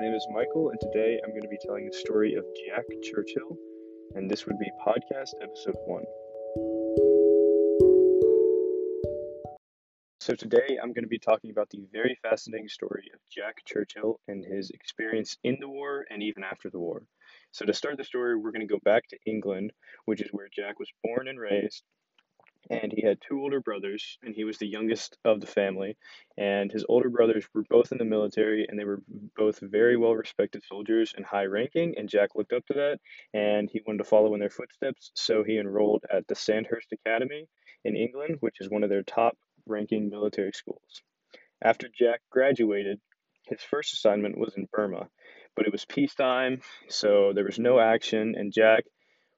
my name is Michael, and today I'm going to be telling the story of Jack Churchill, and this would be podcast episode one. So, today I'm going to be talking about the very fascinating story of Jack Churchill and his experience in the war and even after the war. So, to start the story, we're going to go back to England, which is where Jack was born and raised, and he had two older brothers and he was the youngest of the family and his older brothers were both in the military and they were both very well respected soldiers and high ranking and jack looked up to that and he wanted to follow in their footsteps so he enrolled at the sandhurst academy in england which is one of their top ranking military schools. After jack graduated his first assignment was in burma but it was peacetime so there was no action and jack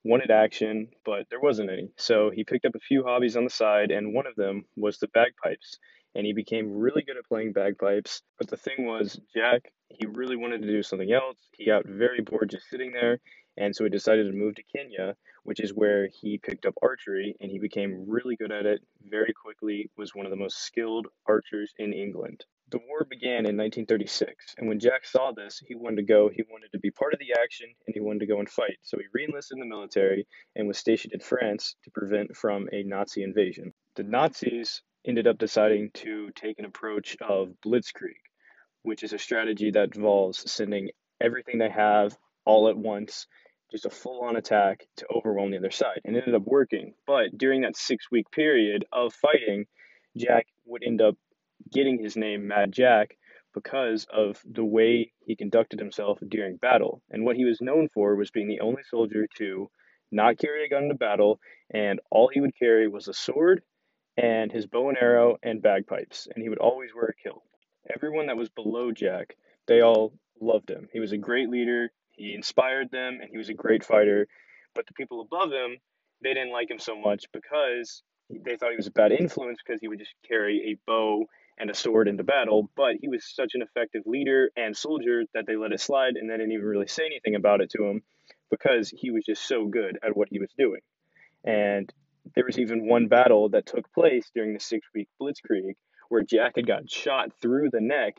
wanted action, but there wasn't any. So he picked up a few hobbies on the side, and one of them was the bagpipes. And he became really good at playing bagpipes. But the thing was, Jack, he really wanted to do something else. He got very bored just sitting there, and so he decided to move to Kenya, which is where he picked up archery, and he became really good at it very quickly, was one of the most skilled archers in England. The war began in 1936, and when Jack saw this, he wanted to go. He wanted to be part of the action, and he wanted to go and fight. So he reenlisted in the military and was stationed in France to prevent from a Nazi invasion. The Nazis ended up deciding to take an approach of blitzkrieg, which is a strategy that involves sending everything they have all at once, just a full-on attack to overwhelm the other side. And it ended up working. But during that six-week period of fighting, Jack would end up getting his name Mad Jack because of the way he conducted himself during battle. And what he was known for was being the only soldier to not carry a gun to battle, and all he would carry was a sword and his bow and arrow and bagpipes, and he would always wear a kilt. Everyone that was below Jack, they all loved him. He was a great leader, he inspired them, and he was a great fighter. But the people above him, they didn't like him so much because they thought he was a bad influence because he would just carry a bow and a sword into battle, but he was such an effective leader and soldier that they let it slide and they didn't even really say anything about it to him because he was just so good at what he was doing. And there was even one battle that took place during the six week blitzkrieg where Jack had gotten shot through the neck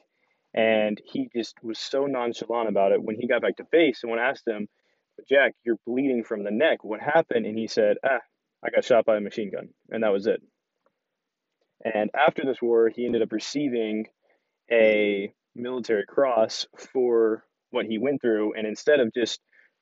and he just was so nonchalant about it when he got back to base. Someone asked him, Jack, you're bleeding from the neck. What happened? And he said, Ah, I got shot by a machine gun. And that was it. And after this war, he ended up receiving a military cross for what he went through. And instead of just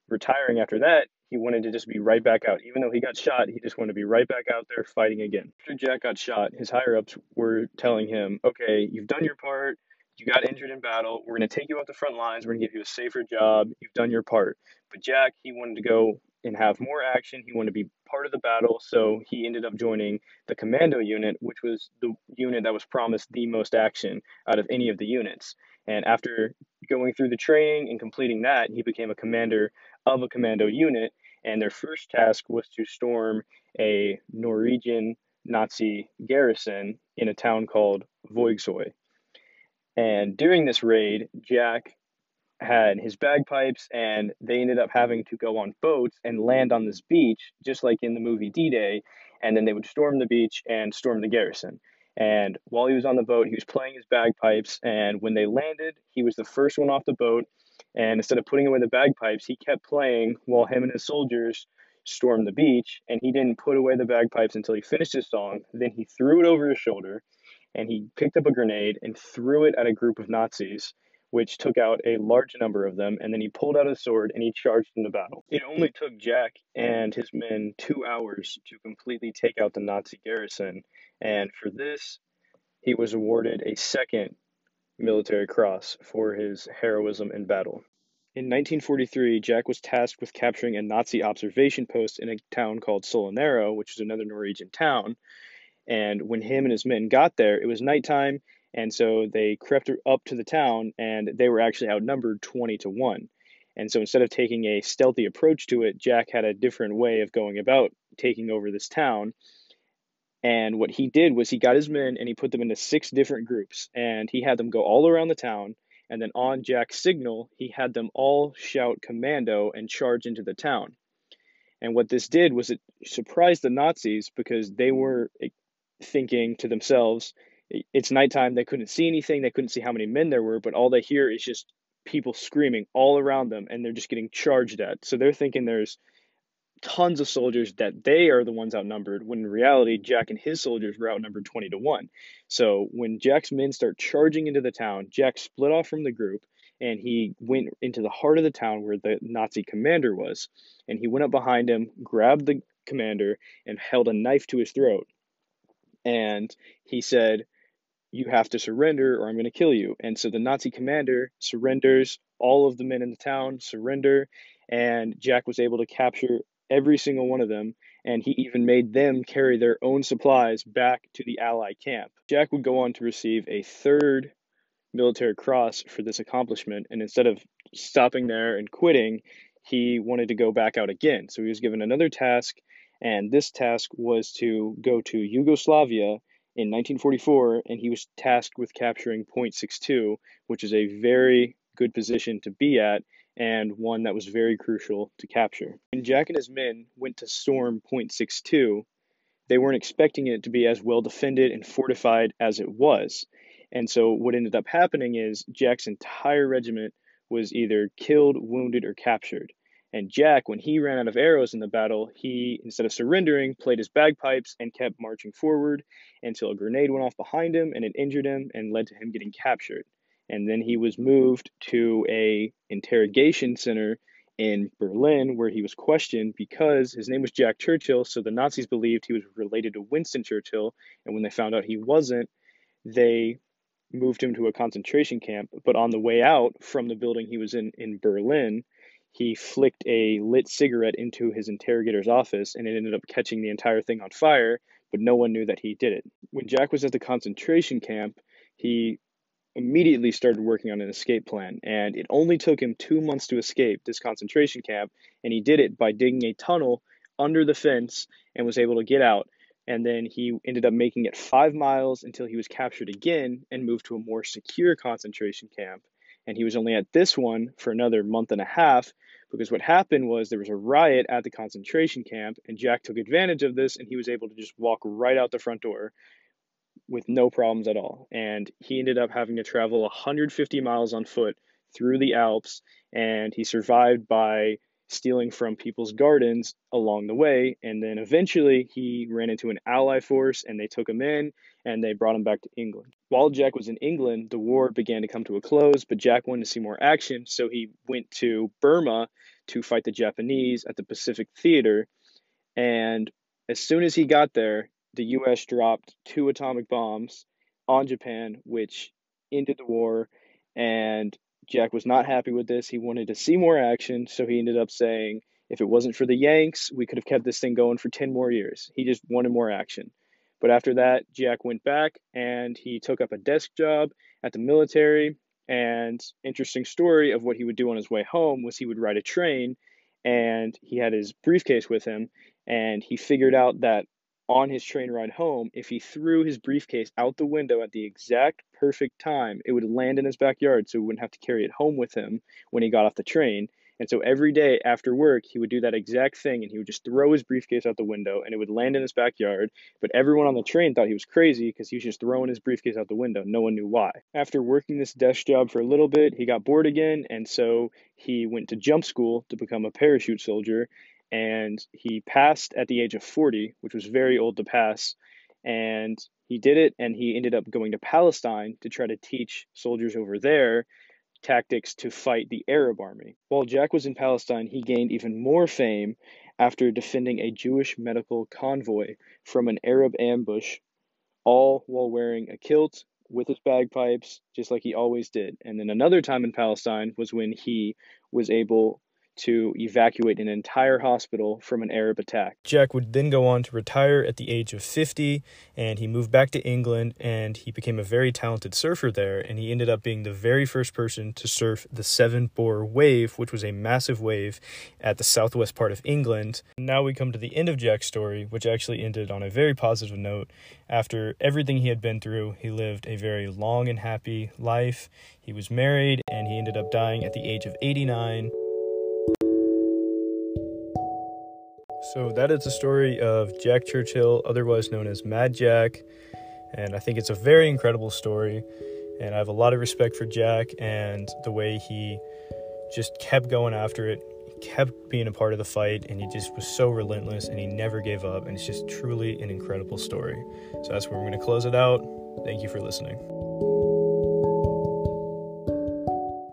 retiring after that, he wanted to just be right back out. Even though he got shot, he just wanted to be right back out there fighting again. After Jack got shot, his higher ups were telling him, okay, you've done your part. You got injured in battle. We're going to take you off the front lines. We're going to give you a safer job. You've done your part. But Jack, he wanted to go and have more action. He wanted to be part of the battle, so he ended up joining the commando unit, which was the unit that was promised the most action out of any of the units. And after going through the training and completing that, he became a commander of a commando unit. And their first task was to storm a Norwegian Nazi garrison in a town called Vågsøy. And during this raid, Jack had his bagpipes and they ended up having to go on boats and land on this beach just like in the movie d-day and then they would storm the beach and storm the garrison. And while he was on the boat he was playing his bagpipes and when they landed he was the first one off the boat and instead of putting away the bagpipes he kept playing while him and his soldiers stormed the beach and he didn't put away the bagpipes until he finished his song. Then he threw it over his shoulder and he picked up a grenade and threw it at a group of nazis which took out a large number of them, and then he pulled out his sword and he charged into battle. It only took Jack and his men two hours to completely take out the Nazi garrison, and for this, he was awarded a second military cross for his heroism in battle. In 1943, Jack was tasked with capturing a Nazi observation post in a town called Salerno, which is another Norwegian town. And when him and his men got there, it was nighttime and so they crept up to the town and they were actually outnumbered 20 to 1. And so instead of taking a stealthy approach to it, Jack had a different way of going about taking over this town. And what he did was he got his men and he put them into six different groups and he had them go all around the town. And then on Jack's signal, he had them all shout commando and charge into the town. And what this did was it surprised the Nazis because they were eh, thinking to themselves, it's nighttime. They couldn't see anything. They couldn't see how many men there were, but all they hear is just people screaming all around them and they're just getting charged at. So they're thinking there's tons of soldiers that they are the ones outnumbered when in reality Jack and his soldiers were outnumbered 20 to 1. So when Jack's men start charging into the town, Jack split off from the group and he went into the heart of the town where the Nazi commander was and he went up behind him, grabbed the commander and held a knife to his throat. And he said, you have to surrender or I'm going to kill you. And so the Nazi commander surrenders, all of the men in the town surrender, and Jack was able to capture every single one of them, and he even made them carry their own supplies back to the Allied camp. Jack would go on to receive a third military cross for this accomplishment, and instead of stopping there and quitting, he wanted to go back out again. So he was given another task, and this task was to go to Yugoslavia in 1944, and he was tasked with capturing Point 62, which is a very good position to be at and one that was very crucial to capture. When Jack and his men went to storm Point 62, they weren't expecting it to be as well defended and fortified as it was. And so what ended up happening is Jack's entire regiment was either killed, wounded, or captured. And Jack, when he ran out of arrows in the battle, he, instead of surrendering, played his bagpipes and kept marching forward until a grenade went off behind him and it injured him and led to him getting captured. And then he was moved to a interrogation center in Berlin where he was questioned because his name was Jack Churchill, so the Nazis believed he was related to Winston Churchill, and when they found out he wasn't, they moved him to a concentration camp. But on the way out from the building he was in in Berlin, he flicked a lit cigarette into his interrogator's office and it ended up catching the entire thing on fire, but no one knew that he did it. When Jack was at the concentration camp, he immediately started working on an escape plan, and it only took him two months to escape this concentration camp, and he did it by digging a tunnel under the fence and was able to get out. And then he ended up making it five miles until he was captured again and moved to a more secure concentration camp and he was only at this one for another month and a half because what happened was there was a riot at the concentration camp and Jack took advantage of this and he was able to just walk right out the front door with no problems at all. And he ended up having to travel 150 miles on foot through the Alps and he survived by stealing from people's gardens along the way. And then eventually he ran into an ally force and they took him in and they brought him back to England. While Jack was in England, the war began to come to a close, but Jack wanted to see more action, so he went to Burma to fight the Japanese at the Pacific Theater. And as soon as he got there, the US dropped two atomic bombs on Japan, which ended the war. And Jack was not happy with this. He wanted to see more action, so he ended up saying, if it wasn't for the Yanks, we could have kept this thing going for 10 more years. He just wanted more action. But after that, Jack went back and he took up a desk job at the military. And interesting story of what he would do on his way home was he would ride a train and he had his briefcase with him and he figured out that on his train ride home, if he threw his briefcase out the window at the exact perfect time, it would land in his backyard so he wouldn't have to carry it home with him when he got off the train. And so every day after work, he would do that exact thing and he would just throw his briefcase out the window and it would land in his backyard. But everyone on the train thought he was crazy because he was just throwing his briefcase out the window. No one knew why. After working this desk job for a little bit, he got bored again and so he went to jump school to become a parachute soldier. And he passed at the age of 40, which was very old to pass. And he did it and he ended up going to Palestine to try to teach soldiers over there tactics to fight the Arab army. While Jack was in Palestine, he gained even more fame after defending a Jewish medical convoy from an Arab ambush, all while wearing a kilt with his bagpipes, just like he always did. And then another time in Palestine was when he was able to evacuate an entire hospital from an Arab attack. Jack would then go on to retire at the age of 50, and he moved back to England and he became a very talented surfer there. And he ended up being the very first person to surf the Severn Bore Wave, which was a massive wave at the southwest part of England. Now we come to the end of Jack's story, which actually ended on a very positive note. After everything he had been through, he lived a very long and happy life. He was married and he ended up dying at the age of 89. So that is the story of Jack Churchill, otherwise known as Mad Jack, and I think it's a very incredible story. And I have a lot of respect for Jack and the way he just kept going after it, kept being a part of the fight, and he just was so relentless and he never gave up. And it's just truly an incredible story. So that's where we're going to close it out. Thank you for listening.